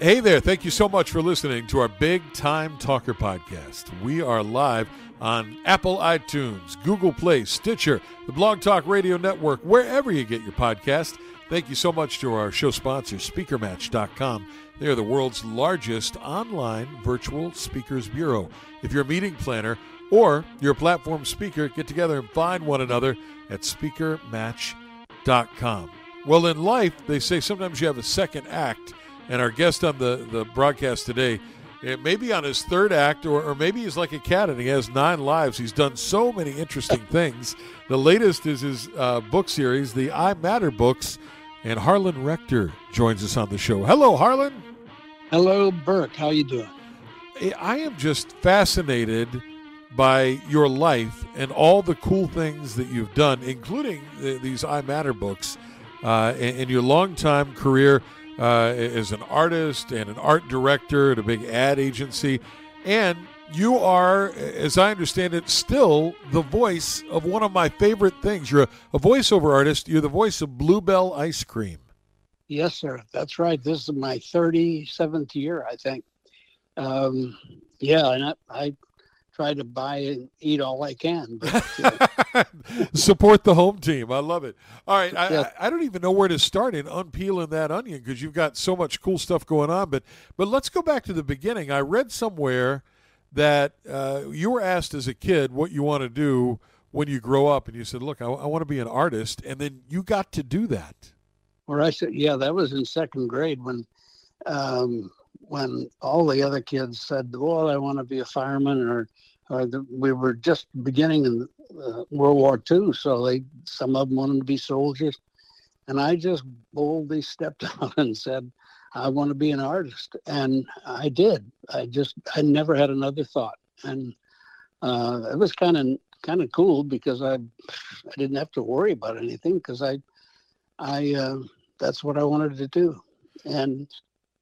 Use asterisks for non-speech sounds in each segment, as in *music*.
Hey there. Thank you so much for listening to our Big Time Talker podcast. We are live on Apple iTunes, Google Play, Stitcher, the Blog Talk Radio Network, wherever you get your podcast. Thank you so much to our show sponsor, SpeakerMatch.com. They are the world's largest online virtual speakers bureau. If you're a meeting planner or you're a platform speaker, get together and find one another at SpeakerMatch.com. Well, in life, they say sometimes you have a second act and our guest on the, the broadcast today, it may be on his third act, or, or maybe he's like a cat and he has nine lives. He's done so many interesting things. The latest is his uh, book series, the I Matter books, and Harlan Rector joins us on the show. Hello, Harlan. Hello, Burke. How you doing? I am just fascinated by your life and all the cool things that you've done, including the, these I Matter books, uh, and, and your longtime career uh, as an artist and an art director at a big ad agency. And you are, as I understand it, still the voice of one of my favorite things. You're a, a voiceover artist. You're the voice of Blue Bell Ice Cream. Yes, sir. That's right. This is my 37th year, I think. Um, yeah, and I, I try to buy and eat all I can. But, uh, *laughs* Support the home team. I love it. All right, I, yeah. I, I, don't even know where to start in unpeeling that onion because you've got so much cool stuff going on. But but let's go back to the beginning. I read somewhere that uh, you were asked as a kid what you want to do when you grow up, and you said, "Look, I, I want to be an artist," and then you got to do that. Well, I said, "Yeah, that was in second grade when." Um, when all the other kids said, "Well, I want to be a fireman," or, or the, we were just beginning in uh, World War II, so they some of them wanted to be soldiers, and I just boldly stepped *laughs* out and said, "I want to be an artist," and I did. I just I never had another thought, and uh, it was kind of kind of cool because I I didn't have to worry about anything because I I uh, that's what I wanted to do, and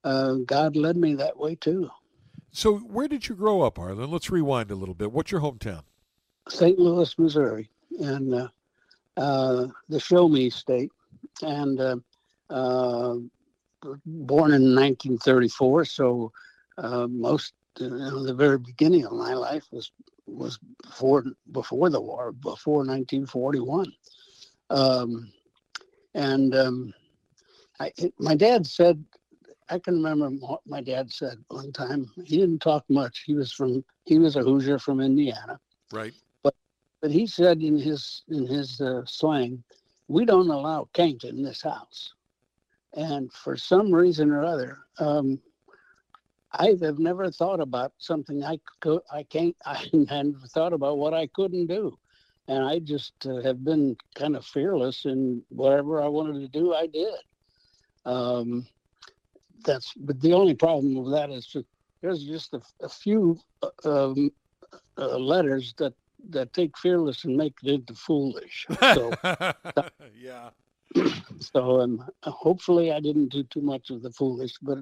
uh, God led me that way too. So, where did you grow up, Harlan? Let's rewind a little bit. What's your hometown? St. Louis, Missouri, and uh, uh, the Show Me State, and uh, uh, born in 1934. So, uh, most you know, the very beginning of my life was was before before the war, before 1941, um, and um, I, it, my dad said I can remember what my dad said one time. He didn't talk much. He was from he was a Hoosier from Indiana. Right. But but he said in his in his uh, slang, we don't allow can't in this house. And for some reason or other, um, I have never thought about something I could I can't *laughs* I never thought about what I couldn't do. And I just uh, have been kind of fearless in whatever I wanted to do, I did. Um, that's but the only problem with that is there's just a, a few uh, um, uh, letters that that take fearless and make it into foolish. *laughs* So, *laughs* yeah. *clears throat* So um, hopefully I didn't do too much of the foolish, but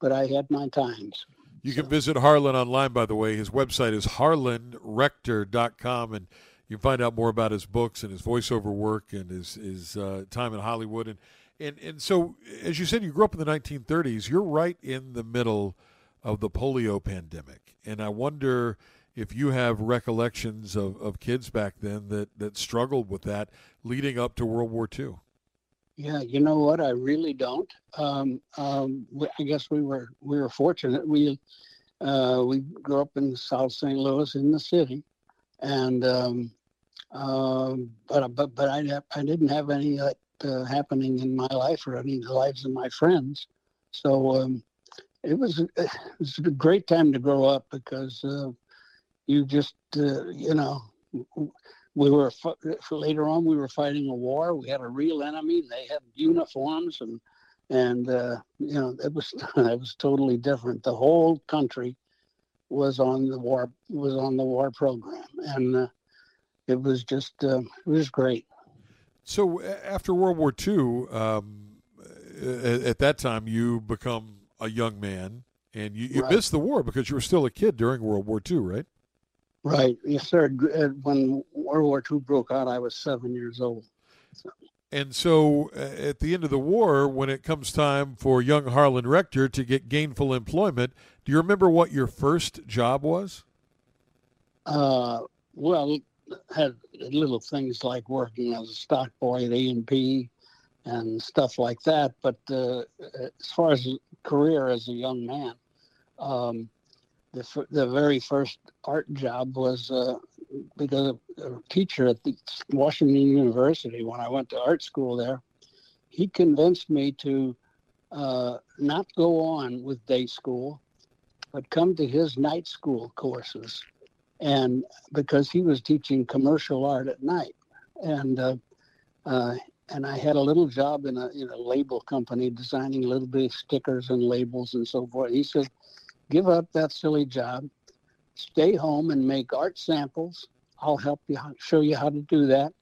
but I had my times. You so. can visit Harlan online, by the way. His website is harlanrector.com, and you can find out more about his books and his voiceover work and his, his uh, time in Hollywood. And and and so, as you said, you grew up in the 1930s. You're right in the middle of the polio pandemic, and I wonder if you have recollections of, of kids back then that that struggled with that leading up to World War II. Yeah, you know what? I really don't. Um, um, I guess we were we were fortunate. We uh, we grew up in South St. Louis in the city, and um, uh, but but but I I didn't have any uh, uh, happening in my life or any the lives of my friends. So um, it was it was a great time to grow up because uh, you just uh, you know we were later on we were fighting a war. We had a real enemy. They had uniforms and and uh, you know it was *laughs* it was totally different. The whole country was on the war was on the war program and uh, it was just uh, it was great. So after World War II, um, at, that time, you become a young man, and you, you right. missed the war because you were still a kid during World War II, right? Right. Yes, sir. Uh, when World War II broke out, I was seven years old. So. And so at the end of the war, when it comes time for young Harlan Rector to get gainful employment, do you remember what your first job was? Uh, well, had little things like working as a stock boy at A&P and stuff like that. But uh, as far as career as a young man, um, the, the very first art job was uh, because a teacher at the Washington University, when I went to art school there, he convinced me to uh, not go on with day school, but come to his night school courses. And because he was teaching commercial art at night. And uh, uh, and I had a little job in a in a label company designing little bit stickers and labels and so forth. He said, "Give up that silly job, stay home and make art samples. I'll help you show you how to do that,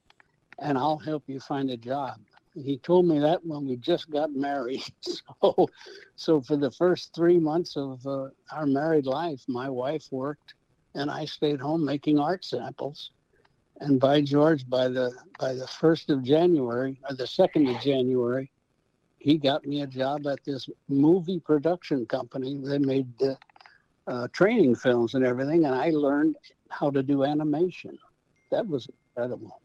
and I'll help you find a job." He told me that when we just got married. *laughs* So, so for the first three months of uh, our married life, my wife worked, and I stayed home making art samples and by George, by the by the first of January or the second of January, he got me a job at this movie production company. They made the uh, training films and everything, and I learned how to do animation. That was incredible.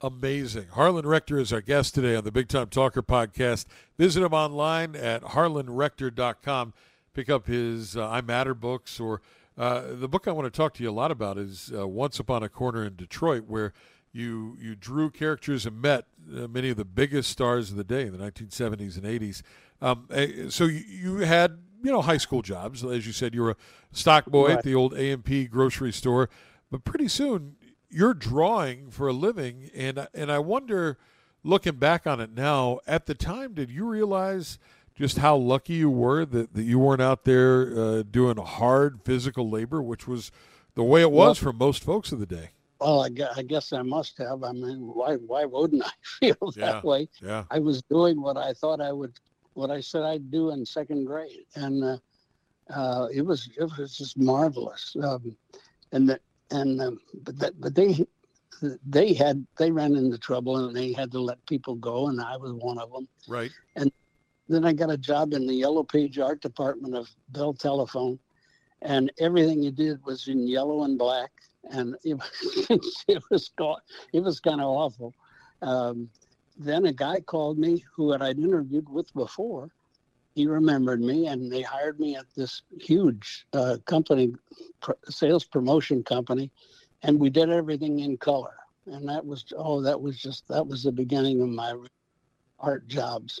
Amazing. Harlan Rector is our guest today on the Big Time Talker podcast. Visit him online at harlanrector.com. Pick up his uh, I Matter books or uh, the book I want to talk to you a lot about is uh, Once Upon a Corner in Detroit, where you you drew characters and met uh, many of the biggest stars of the day in the 1970s and 80s. Um, eh, so you, you, had you know high school jobs, as you said, you were a stock boy right. at the old A&P grocery store, but pretty soon you're drawing for a living, and and I wonder, looking back on it now, at the time, did you realize? Just how lucky you were that, that you weren't out there uh, doing hard physical labor, which was the way it was well, for most folks of the day. Well, I guess, I guess I must have. I mean, why why wouldn't I *laughs* feel that yeah, way? Yeah. I was doing what I thought I would, what I said I'd do in second grade, and uh, uh, it was it was just marvelous. Um, and the, and um, but that, but they they had they ran into trouble and they had to let people go, and I was one of them. Right. And then I got a job in the Yellow Page art department of Bell Telephone, and everything you did was in yellow and black, and *laughs* it was it was it was kind of awful. Um, then a guy called me who had I'd interviewed with before. He remembered me, and they hired me at this huge uh, company, pr- sales promotion company, and we did everything in color. And that was oh, that was just that was the beginning of my art jobs.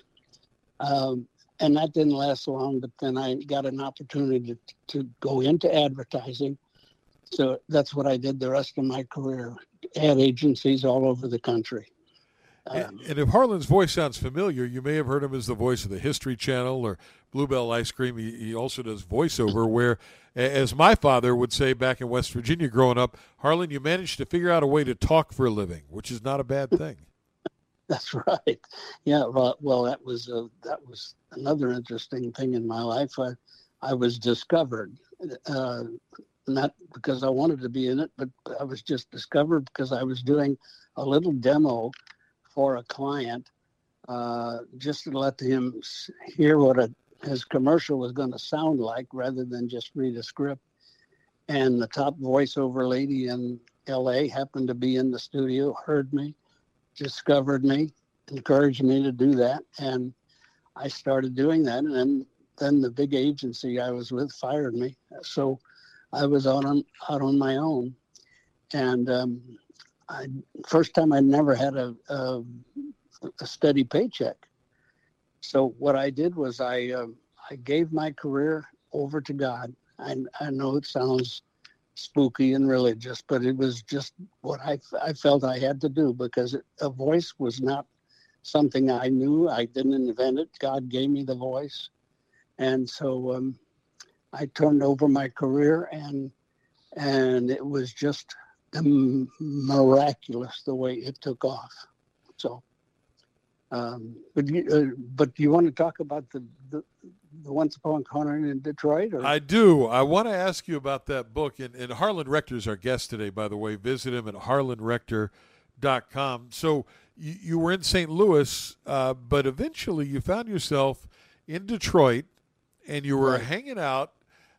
Um, and that didn't last long, but then I got an opportunity to, to go into advertising. So that's what I did the rest of my career, ad agencies all over the country. Um, and, if Harlan's voice sounds familiar, you may have heard him as the voice of the History Channel or Blue Bell Ice Cream. He, he, also does voiceover, where, as my father would say back in West Virginia growing up, Harlan, you managed to figure out a way to talk for a living, which is not a bad thing. That's *laughs* right. Yeah. Well, well, that was a, that was another interesting thing in my life. I, I was discovered, uh, not because I wanted to be in it, but I was just discovered because I was doing a little demo for a client, uh, just to let him hear what a, his commercial was going to sound like, rather than just read a script. And the top voiceover lady in L.A. happened to be in the studio, heard me, discovered me, encouraged me to do that, and I started doing that. And then, then the big agency I was with fired me, so I was out on out on my own. And um, I first time I'd never had a, a, a steady paycheck. So what I did was I uh, I gave my career over to God. I, I know it sounds spooky and religious, but it was just what I, I felt I had to do because it, a voice was not something I knew. I didn't invent it. God gave me the voice. And so um, I turned over my career and and it was just miraculous the way it took off. So, um, but you, uh, but do you want to talk about the, the the Once Upon a Corner in Detroit? Or? I do. I want to ask you about that book. And, and Harlan Rector is our guest today, by the way. Visit him at harlanrector.com. So you, you were in St. Louis, uh, but eventually you found yourself in Detroit, and you were Right. hanging out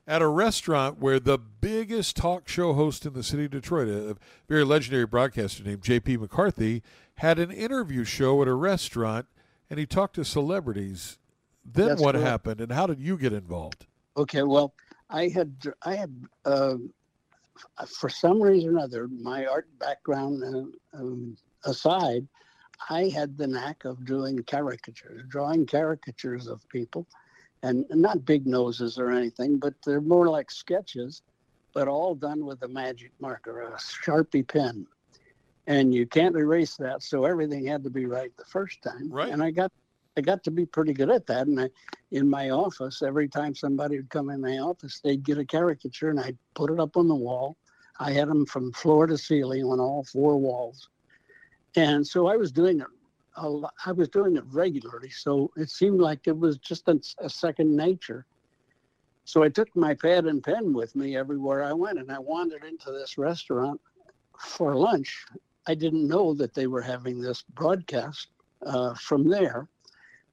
at a restaurant where the biggest talk show host in the city of Detroit, a very legendary broadcaster named J.P. McCarthy, had an interview show at a restaurant, and he talked to celebrities. Then That's what correct. happened, and how did you get involved? Okay, well, I had I had um, for some reason or other, my art background uh, um, aside, I had the knack of doing caricatures, drawing caricatures of people, and not big noses or anything, but they're more like sketches, but all done with a magic marker, a sharpie pen, and you can't erase that, so everything had to be right the first time. Right. And I got I got to be pretty good at that, and I in my office, every time somebody would come in my office, they'd get a caricature and I'd put it up on the wall. I had them from floor to ceiling on all four walls. And so I was doing it. A lo- I was doing it regularly, so it seemed like it was just a, a second nature. So I took my pad and pen with me everywhere I went, and I wandered into this restaurant for lunch. I didn't know that they were having this broadcast uh, from there,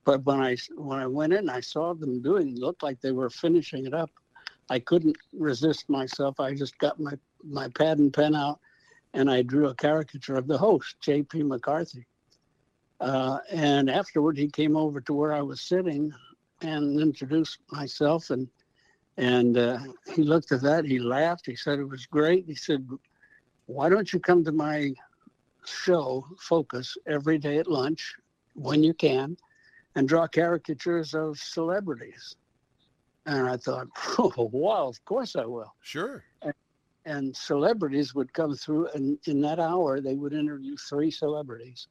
but when I when I went in, I saw them doing. It looked like they were finishing it up. I couldn't resist myself. I just got my my pad and pen out, and I drew a caricature of the host, J.P. McCarthy. Uh, and afterward, he came over to where I was sitting and introduced myself, and and uh, he looked at that. He laughed. He said it was great. He said, "Why don't you come to my show, Focus, every day at lunch when you can, and draw caricatures of celebrities?" And I thought, "Oh, *laughs* wow! Of course I will." Sure. and celebrities would come through and in that hour they would interview three celebrities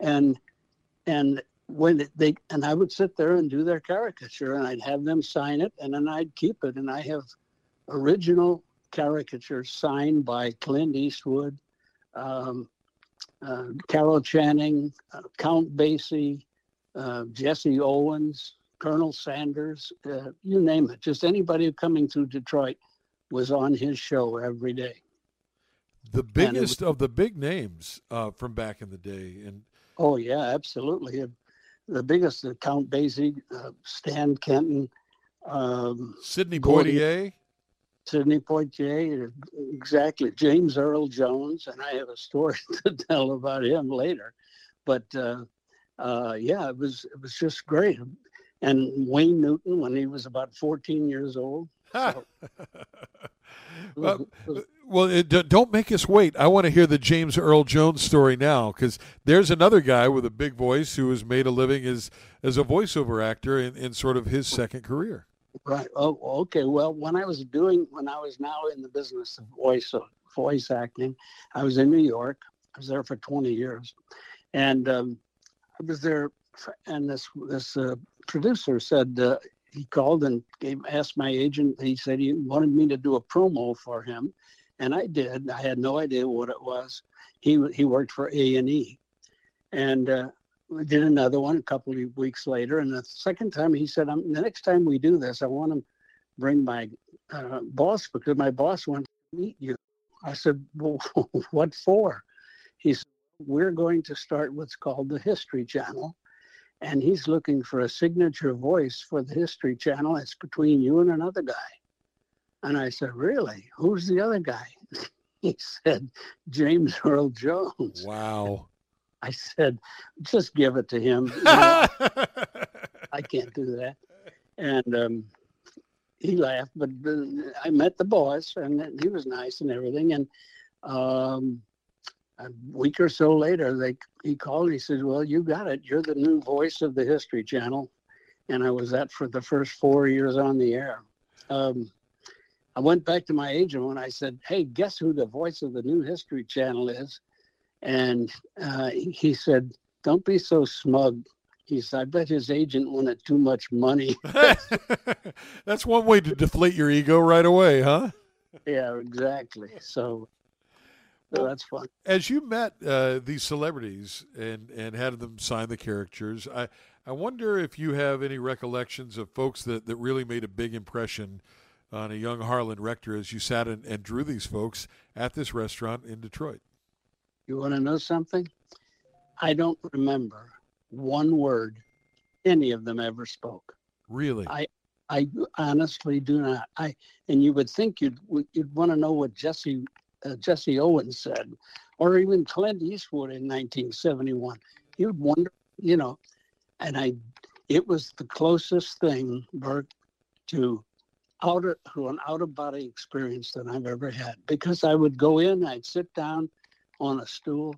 and and when they and i would sit there and do their caricature and i'd have them sign it and then i'd keep it and i have original caricatures signed by clint eastwood um, uh, carol channing uh, count basie uh, jesse owens colonel sanders uh, you name it just anybody coming through detroit was on his show every day. The biggest of the big names uh, from back in the day, and Oh yeah, absolutely. The biggest, uh, Count Basie, uh, Stan Kenton, um, Sidney Poitier. Sidney Poitier, exactly. James Earl Jones, and I have a story *laughs* to tell about him later. But uh, uh, yeah, it was it was just great. And Wayne Newton, when he was about 14 years old. So, well, *laughs* *laughs* well, it, don't make us wait. I want to hear the James Earl Jones story now, because there's another guy with a big voice who has made a living as as a voiceover actor in, in sort of his second career. Right. Oh, okay. Well, when I was doing, when I was now in the business of voice, voice acting, I was in New York. I was there for 20 years, and um, I was there, for, and this this uh, producer said uh, he called and gave asked my agent. He said he wanted me to do a promo for him, and I did. I had no idea what it was. He he worked for A and E, and uh, we did another one a couple of weeks later. And the second time, he said, um, "The next time we do this, I want to bring my uh, boss because my boss wants to meet you." I said, "Well, *laughs* what for?" He said, "We're going to start what's called the History Channel." And he's looking for a signature voice for the History Channel. It's between you and another guy. And I said, Really? Who's the other guy? *laughs* he said, James Earl Jones. Wow. I said, Just give it to him. You know, *laughs* I can't do that. And um, he laughed, but uh, I met the boss, and he was nice and everything. And um, a week or so later, they he called. He said, "Well, you got it. You're the new voice of the History Channel." And I was that for the first four years on the air. Um, I went back to my agent when I said, "Hey, guess who the voice of the new History Channel is?" And uh, he said, "Don't be so smug." He said, "I bet his agent wanted too much money." *laughs* *laughs* That's one way to deflate your ego right away, huh? yeah, exactly. So, so that's fun. As you met uh, these celebrities and, and had them sign the characters, I, I wonder if you have any recollections of folks that, that really made a big impression on a young Harlan Rector as you sat and, and drew these folks at this restaurant in Detroit. You want to know something? I don't remember one word any of them ever spoke. Really? I I honestly do not. I and you would think you'd you'd want to know what Jesse uh, Jesse Owens said, or even Clint Eastwood in 1971. You'd wonder, you know, and I, it was the closest thing, Bert, to out of, to an out of body experience that I've ever had because I would go in, I'd sit down on a stool,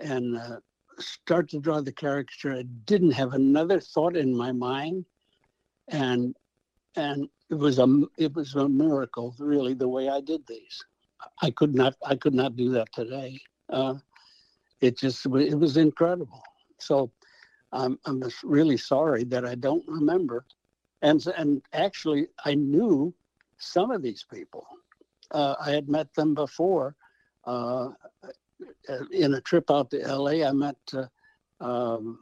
and uh, start to draw the caricature. I didn't have another thought in my mind, and and it was a it was a miracle, really, the way I did these. I could not I could not do that today. Uh, it just it was incredible. So I'm I'm really sorry that I don't remember, and and actually I knew some of these people. Uh, I had met them before. Uh, in a trip out to LA, I met, uh, um,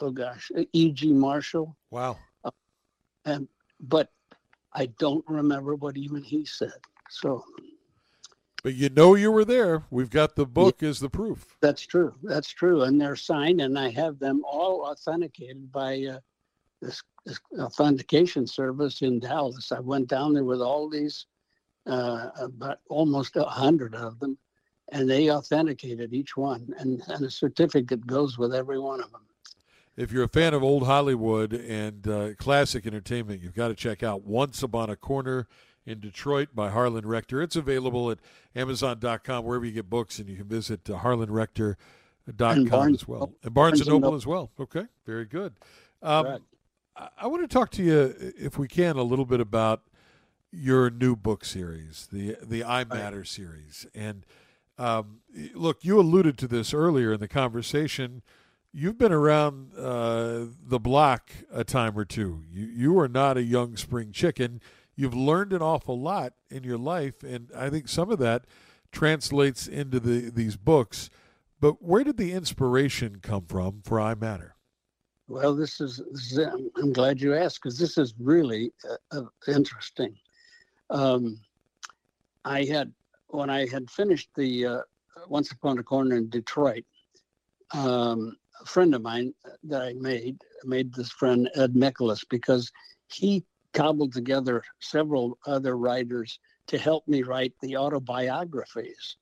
oh gosh, E.G. Marshall. Wow. Uh, and but I don't remember what even he said. So. But you know you were there. We've got the book yeah, as the proof. That's true. That's true, and they're signed, and I have them all authenticated by uh, this, this, authentication service in Dallas. I went down there with all these, uh, about almost a hundred of them, and they authenticated each one, and, and a certificate goes with every one of them. If you're a fan of old Hollywood and uh, classic entertainment, you've got to check out Once Upon a Corner in Detroit by Harlan Rector. It's available at Amazon.com, wherever you get books, and you can visit uh, HarlanRector.com as well. And Barnes, and Noble as well. Okay, very good. Um, I, I want to talk to you, if we can, a little bit about your new book series, the the I Matter right. series, and – um, look, you alluded to this earlier in the conversation. You've been around uh, the block a time or two. You you are not a young spring chicken. You've learned an awful lot in your life, and I think some of that translates into the these books. But where did the inspiration come from for I Matter? Well, this is, I'm glad you asked because this is really uh, uh, interesting. Um, I had when I had finished the uh, Once Upon a Corner in Detroit, um, a friend of mine that I made made this friend Ed Nicholas because he cobbled together several other writers to help me write the autobiographies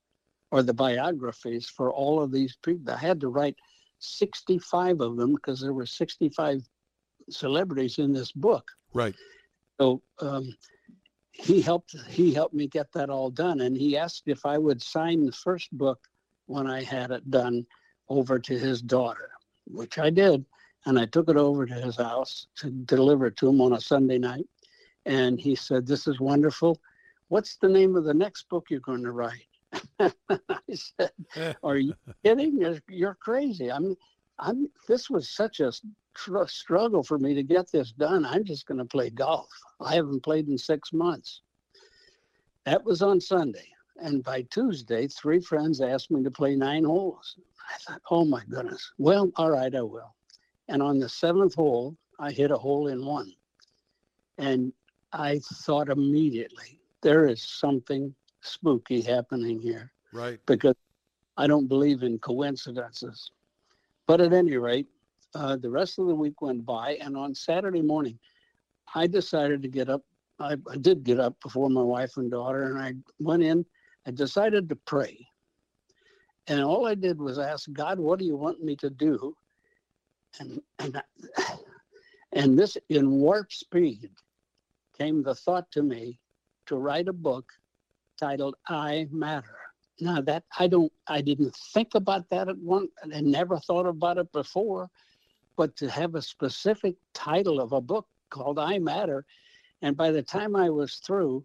or the biographies for all of these people. I had to write 65 of them because there were 65 celebrities in this book. Right. So um, he helped he helped me get that all done and he asked if i would sign the first book when i had it done over to his daughter which i did and i took it over to his house to deliver it to him on a sunday night and he said this is wonderful what's the name of the next book you're going to write *laughs* i said *laughs* are you kidding you're, you're crazy i'm i'm this was such a tr- struggle for me to get this done. I'm just going to play golf. I haven't played in six months. That was on Sunday. And by Tuesday, three friends asked me to play nine holes. I thought, oh my goodness. Well, all right, I will. And on the seventh hole, I hit a hole in one. And I thought immediately, there is something spooky happening here. Right. Because I don't believe in coincidences. But at any rate, uh, the rest of the week went by, and on Saturday morning, I decided to get up. I, I did get up before my wife and daughter, and I went in. I decided to pray. And all I did was ask God, "What do you want me to do?" And and and this in warp speed came the thought to me to write a book titled "I Matter." Now that I don't, I didn't think about that at one, and never thought about it before but to have a specific title of a book called I Matter. And by the time I was through,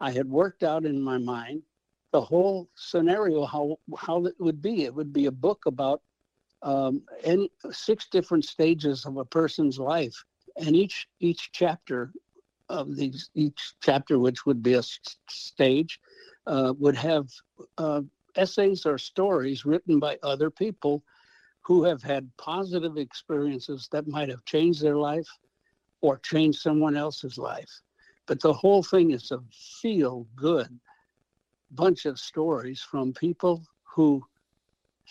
I had worked out in my mind the whole scenario how how it would be. It would be a book about um, any six different stages of a person's life, and each each chapter of these each chapter, which would be a stage, uh, would have uh, essays or stories written by other people who have had positive experiences that might have changed their life or changed someone else's life. But the whole thing is a feel good bunch of stories from people who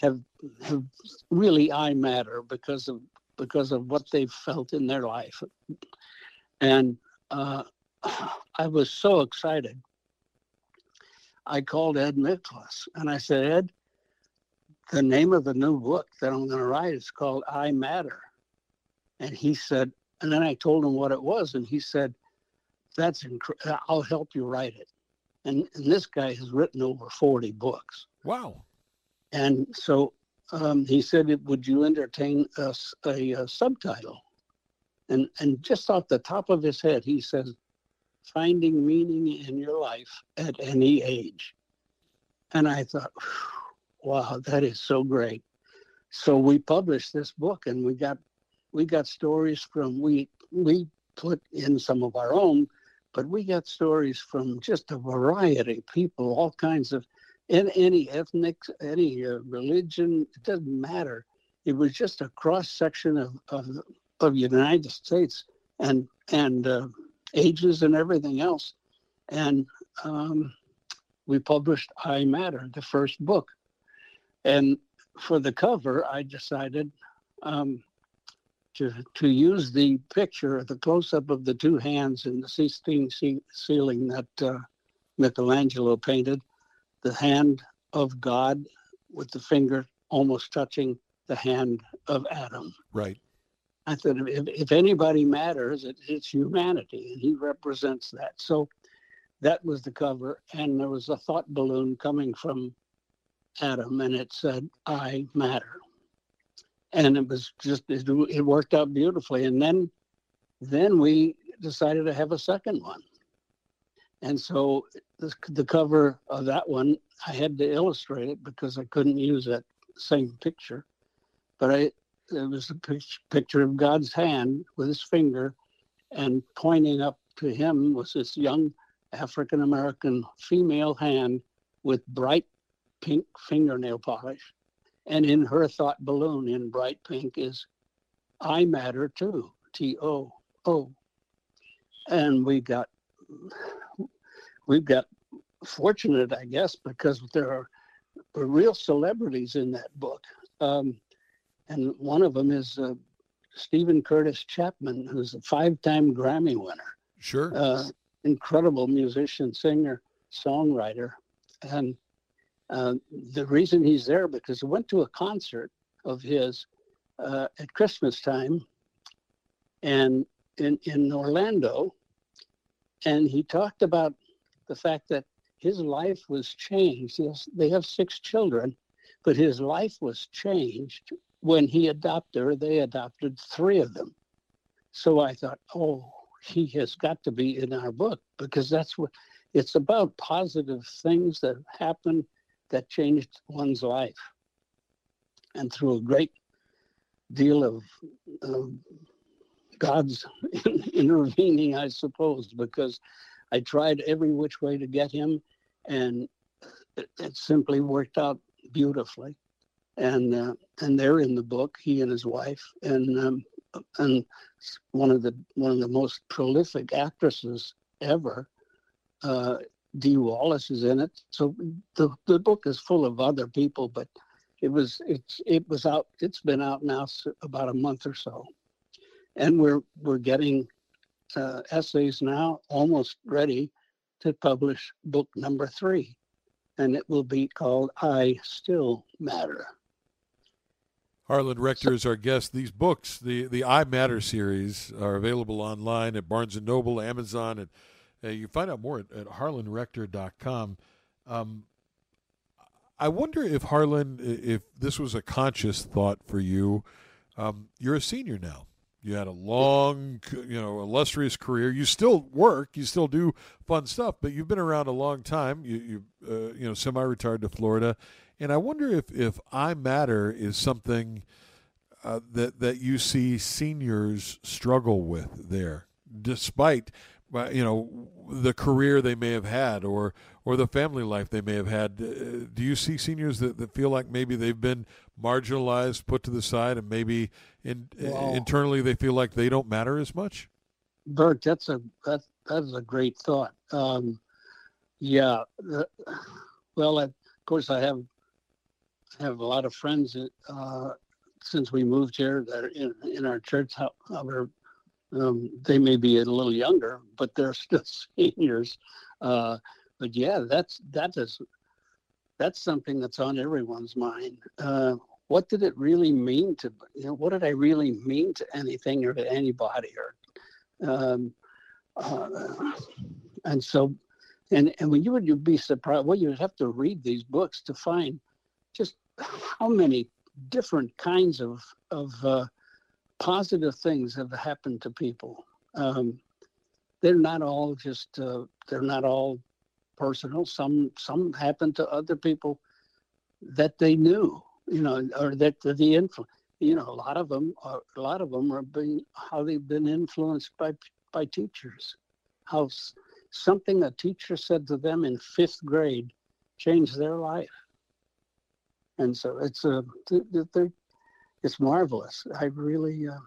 have have really I matter because of because of what they've felt in their life, and uh, *sighs* I was so excited. I called Ed Miklas and I said, Ed, the name of the new book that I'm going to write is called I Matter. And he said, and then I told him what it was, and he said, That's incredible. I'll help you write it. And, and this guy has written over 40 books. Wow. And so um, he said, Would you entertain us a, a, subtitle? And, and just off the top of his head, he says, Finding meaning in your life at any age. And I thought, wow, that is so great. So we published this book and we got we got stories from we we put in some of our own, but we got stories from just a variety of people, all kinds of in any ethnic, any uh, religion, it doesn't matter. It was just a cross section of, of of United States and and uh, ages and everything else, and um, we published I Matter, the first book, and for the cover, I decided um, to to use the picture, the close up of the two hands in the Sistine ceiling that uh, Michelangelo painted, the hand of God with the finger almost touching the hand of Adam. Right. I said, if, if anybody matters, it, it's humanity, and he represents that. So that was the cover, and there was a thought balloon coming from Adam, and it said, "I matter." and it was just it, it worked out beautifully. And then then we decided to have a second one. And so the, the cover of that one, I had to illustrate it because I couldn't use that same picture. But I, it was a picture of God's hand with his finger, and pointing up to him was this young African American female hand with bright pink fingernail polish. And in her thought balloon in bright pink is I matter too, T O O. And we got we've got fortunate, I guess, because there are, are real celebrities in that book. Um, and one of them is uh, Steven Curtis Chapman, who's a five-time Grammy winner. Sure. Uh, incredible musician, singer, songwriter, and uh, the reason he's there because I went to a concert of his uh, at Christmas time, and in in Orlando, and he talked about the fact that his life was changed. Yes, they have six children, but his life was changed when he adopted or they adopted three of them. So I thought, oh, he has got to be in our book because that's what it's about positive things that happen that changed one's life. And through a great deal of God's *laughs* intervening, I suppose, because I tried every which way to get him, and it, it simply worked out beautifully. And uh, and they're in the book, he and his wife, and um, and one of the one of the most prolific actresses ever uh, Dee Wallace is in it. So the the book is full of other people, but it was it's it was out. It's been out now about a month or so, and we're we're getting uh, essays now almost ready to publish book number three, and it will be called "I Still Matter." Harlan Rector is our guest. These books, the the I Matter series, are available online at Barnes and Noble, Amazon, and uh, you find out more at, at harlanrector.com. Um, I wonder if Harlan, if this was a conscious thought for you. Um, you're a senior now. You had a long, you know, illustrious career. You still work, you still do fun stuff, but you've been around a long time. You, you, uh, you know, semi-retired to Florida, and I wonder if if I matter is something uh, that that you see seniors struggle with there, despite you know the career they may have had or or the family life they may have had uh, do you see seniors that, that feel like maybe they've been marginalized put to the side and maybe in, internally they feel like they don't matter as much bert that's a that that's a great thought um, yeah the, well of course i have have a lot of friends uh, since we moved here that are in, in our church. However, um, they may be a little younger, but they're *laughs* still seniors. Uh, but yeah, that's that is that's something that's on everyone's mind. Uh, what did it really mean to you know what did I really mean to anything or to anybody or um, uh, and so and and when you would you'd be surprised well you'd have to read these books to find just how many different kinds of of uh, positive things have happened to people. Um, they're not all just uh, they're not all personal. Some some happen to other people that they knew, you know, or that the influence. You know, a lot of them are a lot of them are being how they've been influenced by by teachers. How something a teacher said to them in fifth grade changed their life and so it's a they're, it's marvelous. I really uh,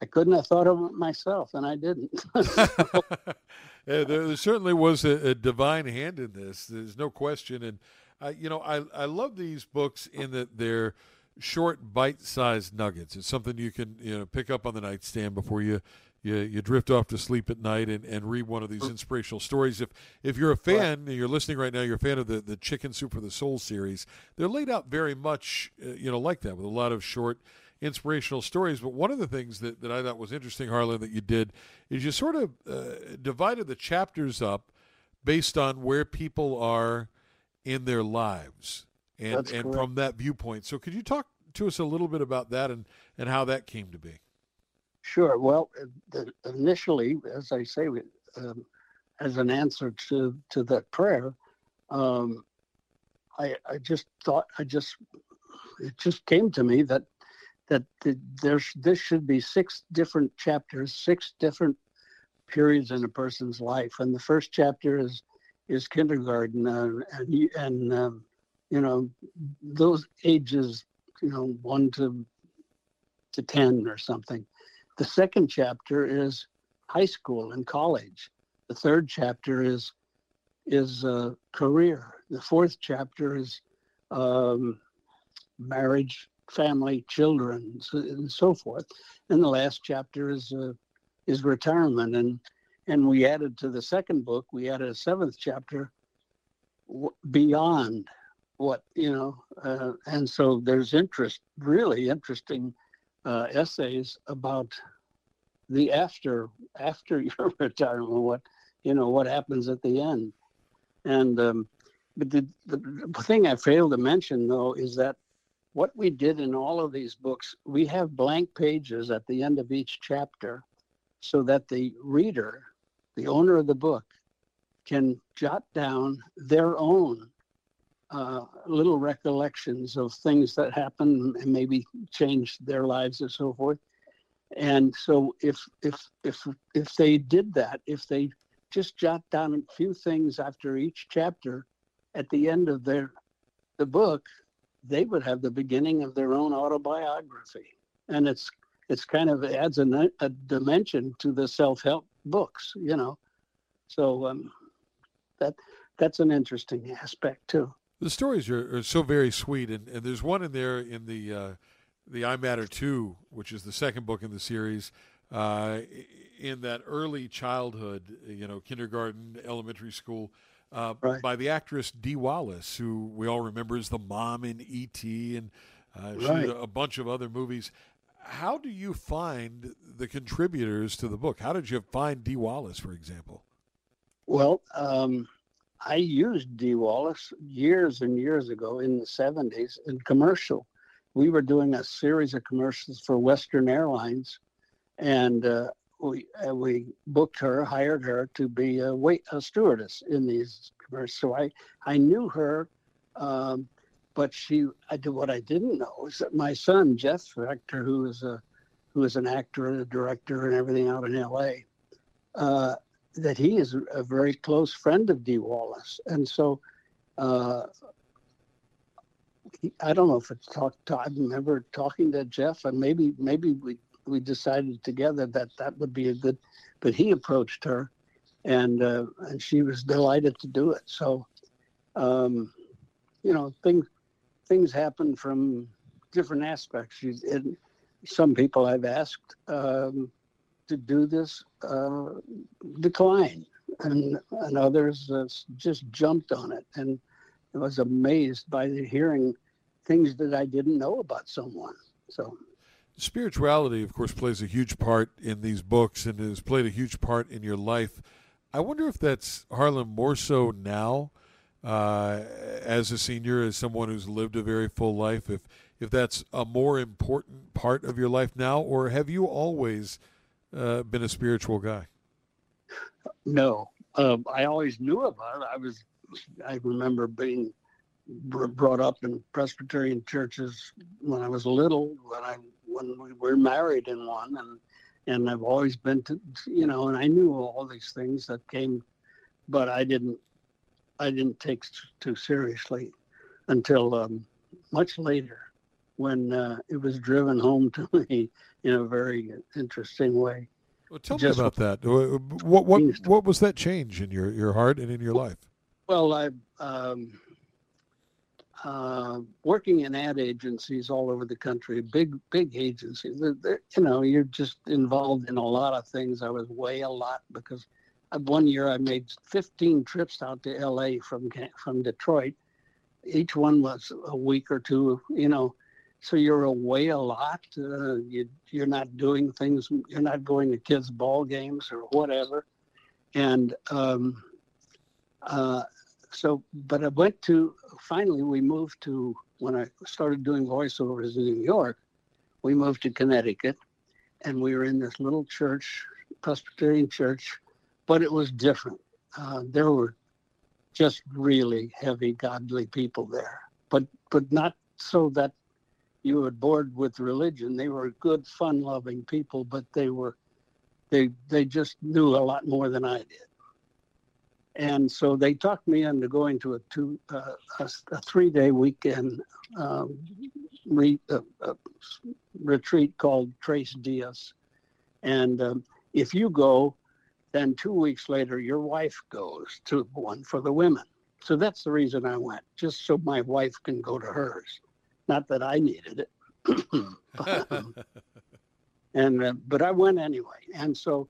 I couldn't have thought of it myself, and I didn't. *laughs* *laughs* yeah, there, certainly was a, a, divine hand in this. There's no question, and uh, you know I I love these books in that they're short, bite-sized nuggets. It's something you can you know pick up on the nightstand before you you, you drift off to sleep at night and, and read one of these inspirational stories. If if you're a fan, right. you're listening right now, you're a fan of the, the Chicken Soup for the Soul series, they're laid out very much, uh, you know, like that with a lot of short inspirational stories. But one of the things that, that I thought was interesting, Harlan, that you did is you sort of uh, divided the chapters up based on where people are in their lives and, and from that viewpoint. So could you talk to us a little bit about that and, and how that came to be? Sure. Well, the, initially, as I say, um, as an answer to to that prayer, um, I I just thought I just it just came to me that that the, there's this should be six different chapters, six different periods in a person's life, and the first chapter is is kindergarten, uh, and and um, you know those ages, you know, one to to ten or something the second chapter is high school and college. The third chapter is is uh, career. The fourth chapter is um, marriage, family, children, and so forth. And the last chapter is uh, is retirement. And and we added to the second book, we added a seventh chapter w- beyond what you know. Uh, and so there's interest, really interesting uh, essays about the after after *laughs* your retirement, what you know what happens at the end. And um, but the, the thing I failed to mention though is that what we did in all of these books, we have blank pages at the end of each chapter, so that the reader, the owner of the book, can jot down their own uh, little recollections of things that happened and maybe changed their lives and so forth. And so if if if if they did that, if they just jot down a few things after each chapter at the end of their the book, they would have the beginning of their own autobiography. And it's it's kind of adds a, a dimension to the self-help books, you know. So um, that that's an interesting aspect too. The stories are, are so very sweet, and, and there's one in there in the uh, the I Matter 2, which is the second book in the series, uh, in that early childhood, you know, kindergarten, elementary school, uh, right. by the actress Dee Wallace, who we all remember as the mom in E.T. and uh, right. a bunch of other movies. How do you find the contributors to the book? How did you find Dee Wallace, for example? Well, um, I used Dee Wallace years and years ago in the 70s in commercial we were doing a series of commercials for Western Airlines, and uh, we uh, we booked her, hired her to be a wait a stewardess in these commercials. So I I knew her, um, but she I did what I didn't know is that my son Jeff Rector, who is a who is an actor and a director and everything out in L.A. Uh, that he is a very close friend of Dee Wallace, and so uh, I don't know if it's talked. I remember talking to Jeff, and maybe maybe we we decided together that that would be a good. But he approached her, and uh, and she was delighted to do it. So, um, you know, things things happen from different aspects. And some people I've asked um, to do this uh, decline, and and others uh, just jumped on it, and I was amazed by the hearing things that I didn't know about someone. So. Spirituality, of course, plays a huge part in these books and has played a huge part in your life. I wonder if that's Harlan more so now, uh, as a senior, as someone who's lived a very full life. If if that's a more important part of your life now, or have you always uh, been a spiritual guy? No, um, I always knew about it. I was, I remember being brought up in Presbyterian churches when I was little. When I when we were married in one, and and I've always been to, you know, and I knew all these things that came, but I didn't, I didn't take too seriously until um, much later when uh, it was driven home to *laughs* me in a very interesting way. Well, tell Just, me about that. What what what was that change in your, your heart and in your life? Well, I um, uh, working in ad agencies all over the country, big big agencies. They're, they're, you know, you're just involved in a lot of things. I was way a lot because one year I made 15 trips out to L.A. from from Detroit. Each one was a week or two. You know, so you're away a lot. Uh, you, you're not doing things. You're not going to kids' ball games or whatever. And um, uh, so, but I went to. Finally, we moved to when I started doing voiceovers in New York. We moved to Connecticut, and we were in this little church, Presbyterian church, but it was different. Uh, there were just really heavy, godly people there, but but not so that you were bored with religion. They were good, fun-loving people, but they were they they just knew a lot more than I did. And so they talked me into going to a two uh, a, a three-day weekend um, re, uh, uh, retreat called Tres Dias. And um, if you go, then two weeks later your wife goes to one for the women. So that's the reason I went, just so my wife can go to hers. Not that I needed it. but, *laughs* and uh, but I went anyway. And so,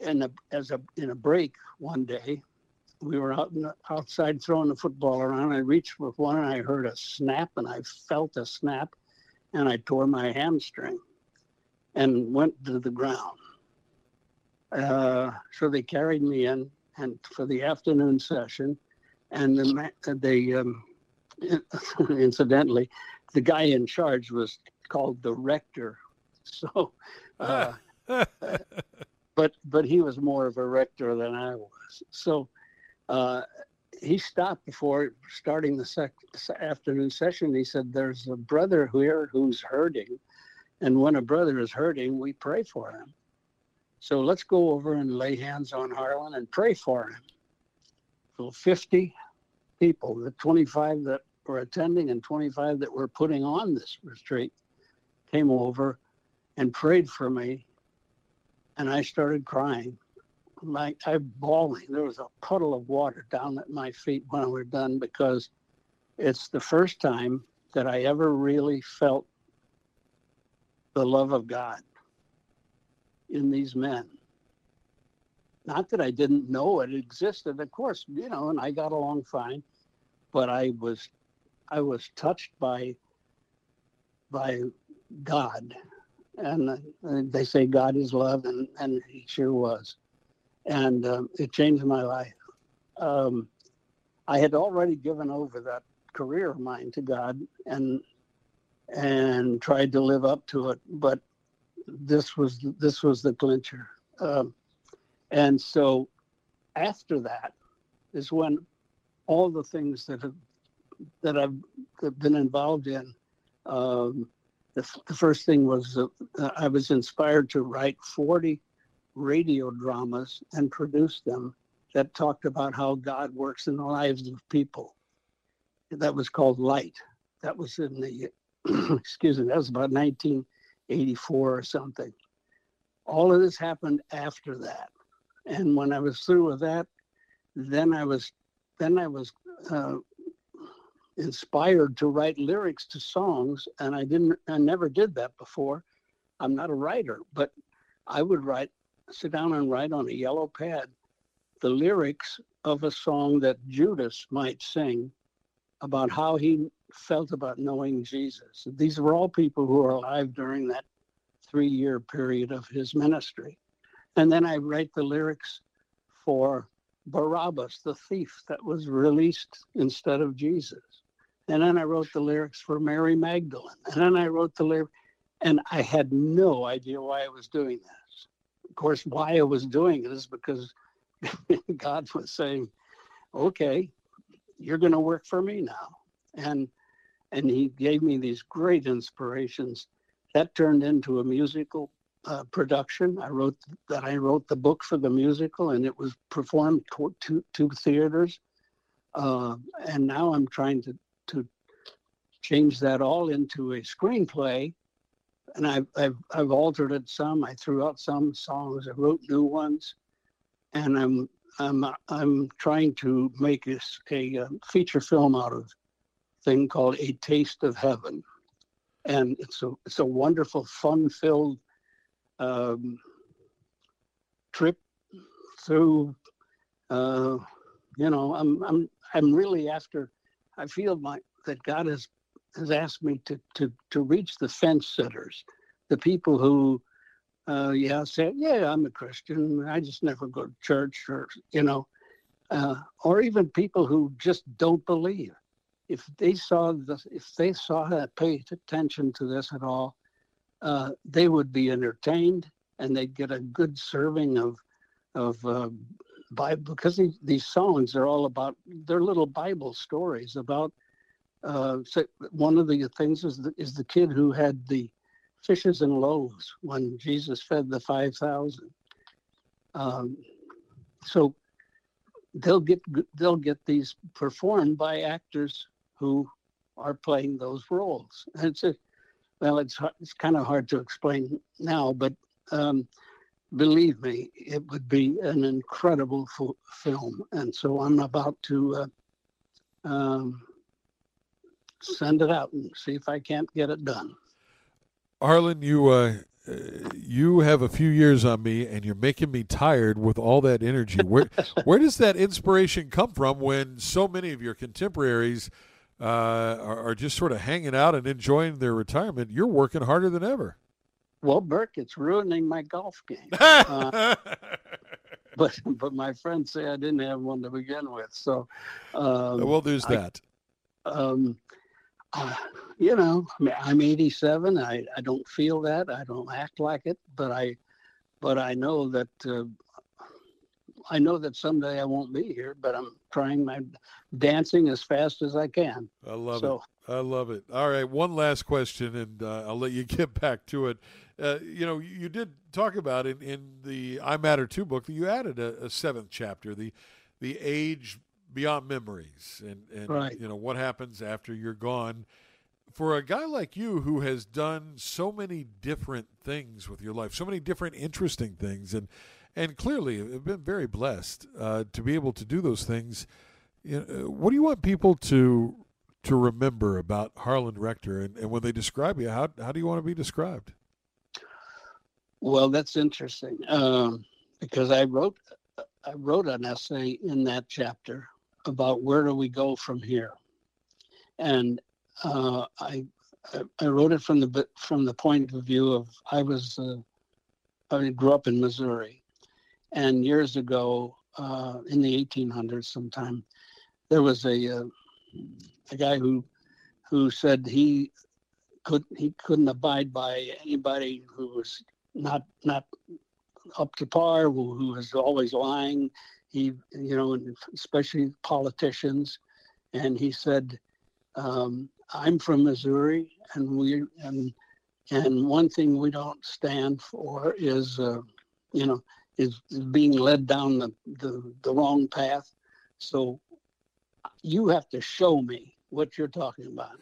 in a, as a in a break one day, we were out the, outside throwing the football around. I reached with one, and I heard a snap, and I felt a snap, and I tore my hamstring, and went to the ground. Uh, so they carried me in, and for the afternoon session, and the, they um, *laughs* incidentally the guy in charge was called the rector. *laughs* So, uh, *laughs* but but he was more of a rector than I was. So uh, he stopped before starting the sec- afternoon session. He said, "There's a brother here who's hurting, and when a brother is hurting, we pray for him. So let's go over and lay hands on Harlan and pray for him." So 50 people, the 25 that were attending and 25 that were putting on this retreat came over and prayed for me. And I started crying. My, I bawling. There was a puddle of water down at my feet when we were done because it's the first time that I ever really felt the love of God in these men. Not that I didn't know it existed, of course, you know, and I got along fine, but I was I was touched by by God, and uh, they say God is love, and and He sure was, and um, it changed my life. Um, I had already given over that career of mine to God, and and tried to live up to it, but this was this was the clincher, um, and so after that is when all the things that have that I've been involved in. Um, the, the, first thing was uh, I was inspired to write 40 radio dramas and produced them that talked about how God works in the lives of people. That was called Light. That was in the, *clears throat* excuse me, that was about 1984 or something. All of this happened after that. And when I was through with that, then I was, then I was uh, inspired to write lyrics to songs, and I didn't, I never did that before. I'm not a writer, but I would write, sit down and write on a yellow pad the lyrics of a song that Judas might sing about how he felt about knowing Jesus. These were all people who were alive during that three year period of his ministry. And then I write the lyrics for Barabbas, the thief that was released instead of Jesus. And then I wrote the lyrics for Mary Magdalene. And then I wrote the lyrics, and I had no idea why I was doing this. Of course, why I was doing it is because *laughs* God was saying, okay, you're going to work for me now. And and he gave me these great inspirations. That turned into a musical uh, production. I wrote that I wrote the book for the musical, and it was performed to two, two theaters. Uh, and now I'm trying to to change that all into a screenplay. And I've, I've I've altered it some. I threw out some songs. I wrote new ones, and I'm I'm I'm trying to make a, a feature film out of thing called A Taste of Heaven, and it's a it's a wonderful, fun-filled um, trip through. Uh, you know, I'm I'm I'm really after. I feel my that God has has asked me to to to reach the fence sitters, the people who, uh, yeah, say yeah, I'm a Christian. I just never go to church, or you know, uh, or even people who just don't believe if they saw this, if they saw that, paid attention to this at all, uh, they would be entertained and they'd get a good serving of of uh, Bible because these, these songs are all about they're little Bible stories about. Uh, so one of the things is the, is the kid who had the fishes and loaves when Jesus fed the five thousand. Um, so they'll get they'll get these performed by actors who are playing those roles. And it's a, well, it's it's kind of hard to explain now, but um, believe me, it would be an incredible f- film. And so I'm about to uh, um, send it out and see if I can't get it done. Harlan, you uh, you have a few years on me, and you're making me tired with all that energy. *laughs* Where where does that inspiration come from when so many of your contemporaries? uh, are, are, just sort of hanging out and enjoying their retirement, you're working harder than ever. Well, Burke, it's ruining my golf game. *laughs* uh, but but my friends say I didn't have one to begin with. So, um, well, there's I, that. Um, uh, you know, I'm 87. I, I don't feel that. I don't act like it. But I, but I know that uh, I know that someday I won't be here, but I'm trying my dancing as fast as I can. I love so, it. I love it. All right, one last question, and uh, I'll let you *laughs* get back to it. Uh, you know, you did talk about in, in the I Matter Two book that you added a, a seventh chapter, the the age beyond memories, and and right. you know what happens after you're gone. For a guy like you who has done so many different things with your life, so many different interesting things, and and clearly have been very blessed uh, to be able to do those things. You know, what do you want people to to remember about Harlan Rector, and, and when they describe you, how how do you want to be described? Well, that's interesting um, because I wrote I wrote an essay in that chapter about where do we go from here, and uh, I I wrote it from the from the point of view of I was uh, I grew up in Missouri, and years ago, uh, in the 1800s, sometime, there was a uh, a guy who who said he could he couldn't abide by anybody who was not not up to par, who, who was always lying. He, you know, especially politicians, and he said, um, "I'm from Missouri, and we and and one thing we don't stand for is, uh, you know, is, being led down the, the, the wrong path. So you have to show me what you're talking about.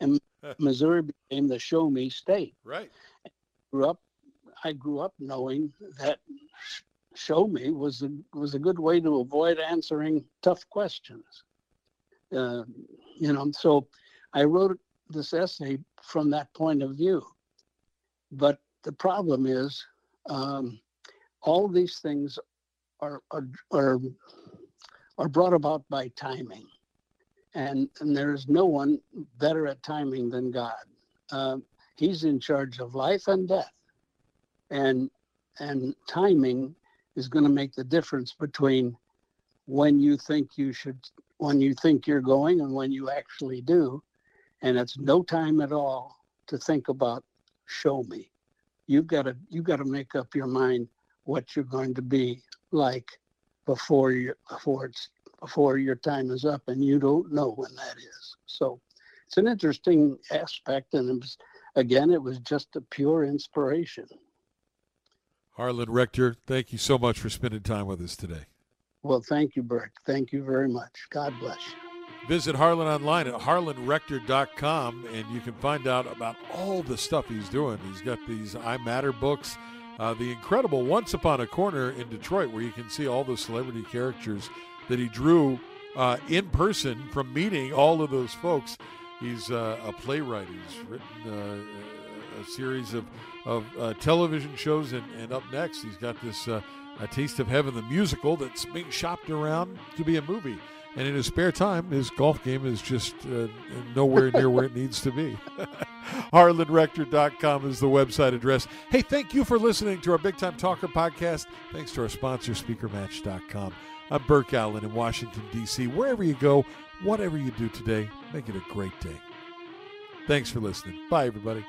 and Missouri became the show me state. Right. I grew up I grew up knowing that show me was a was a good way to avoid answering tough questions. Uh, you know, so I wrote this essay from that point of view. But the problem is, um, all these things are, are are are brought about by timing, and and there is no one better at timing than God. Uh, he's in charge of life and death, and and timing is going to make the difference between when you think you should when you think you're going and when you actually do. And it's no time at all to think about show me. You've got to you've got to make up your mind what you're going to be like before you before it's before your time is up and you don't know when that is. So it's an interesting aspect and it was again it was just a pure inspiration harlan rector thank you so much for spending time with us today well thank you Burke. thank you very much god bless you Visit Harlan online at harlanrector.com and you can find out about all the stuff he's doing. He's got these I Matter books, uh, the incredible Once Upon a Corner in Detroit, where you can see all the celebrity characters that he drew uh, in person from meeting all of those folks. He's uh, a playwright. He's written uh, a series of, of uh, television shows, and, and, up next, he's got this uh, A Taste of Heaven, the musical, that's being shopped around to be a movie. And in his spare time, his golf game is just uh, nowhere near where it needs to be. *laughs* HarlanRector.com is the website address. Hey, thank you for listening to our Big Time Talker podcast. Thanks to our sponsor, SpeakerMatch.com. I'm Burke Allen in Washington, D.C. Wherever you go, whatever you do today, make it a great day. Thanks for listening. Bye, everybody.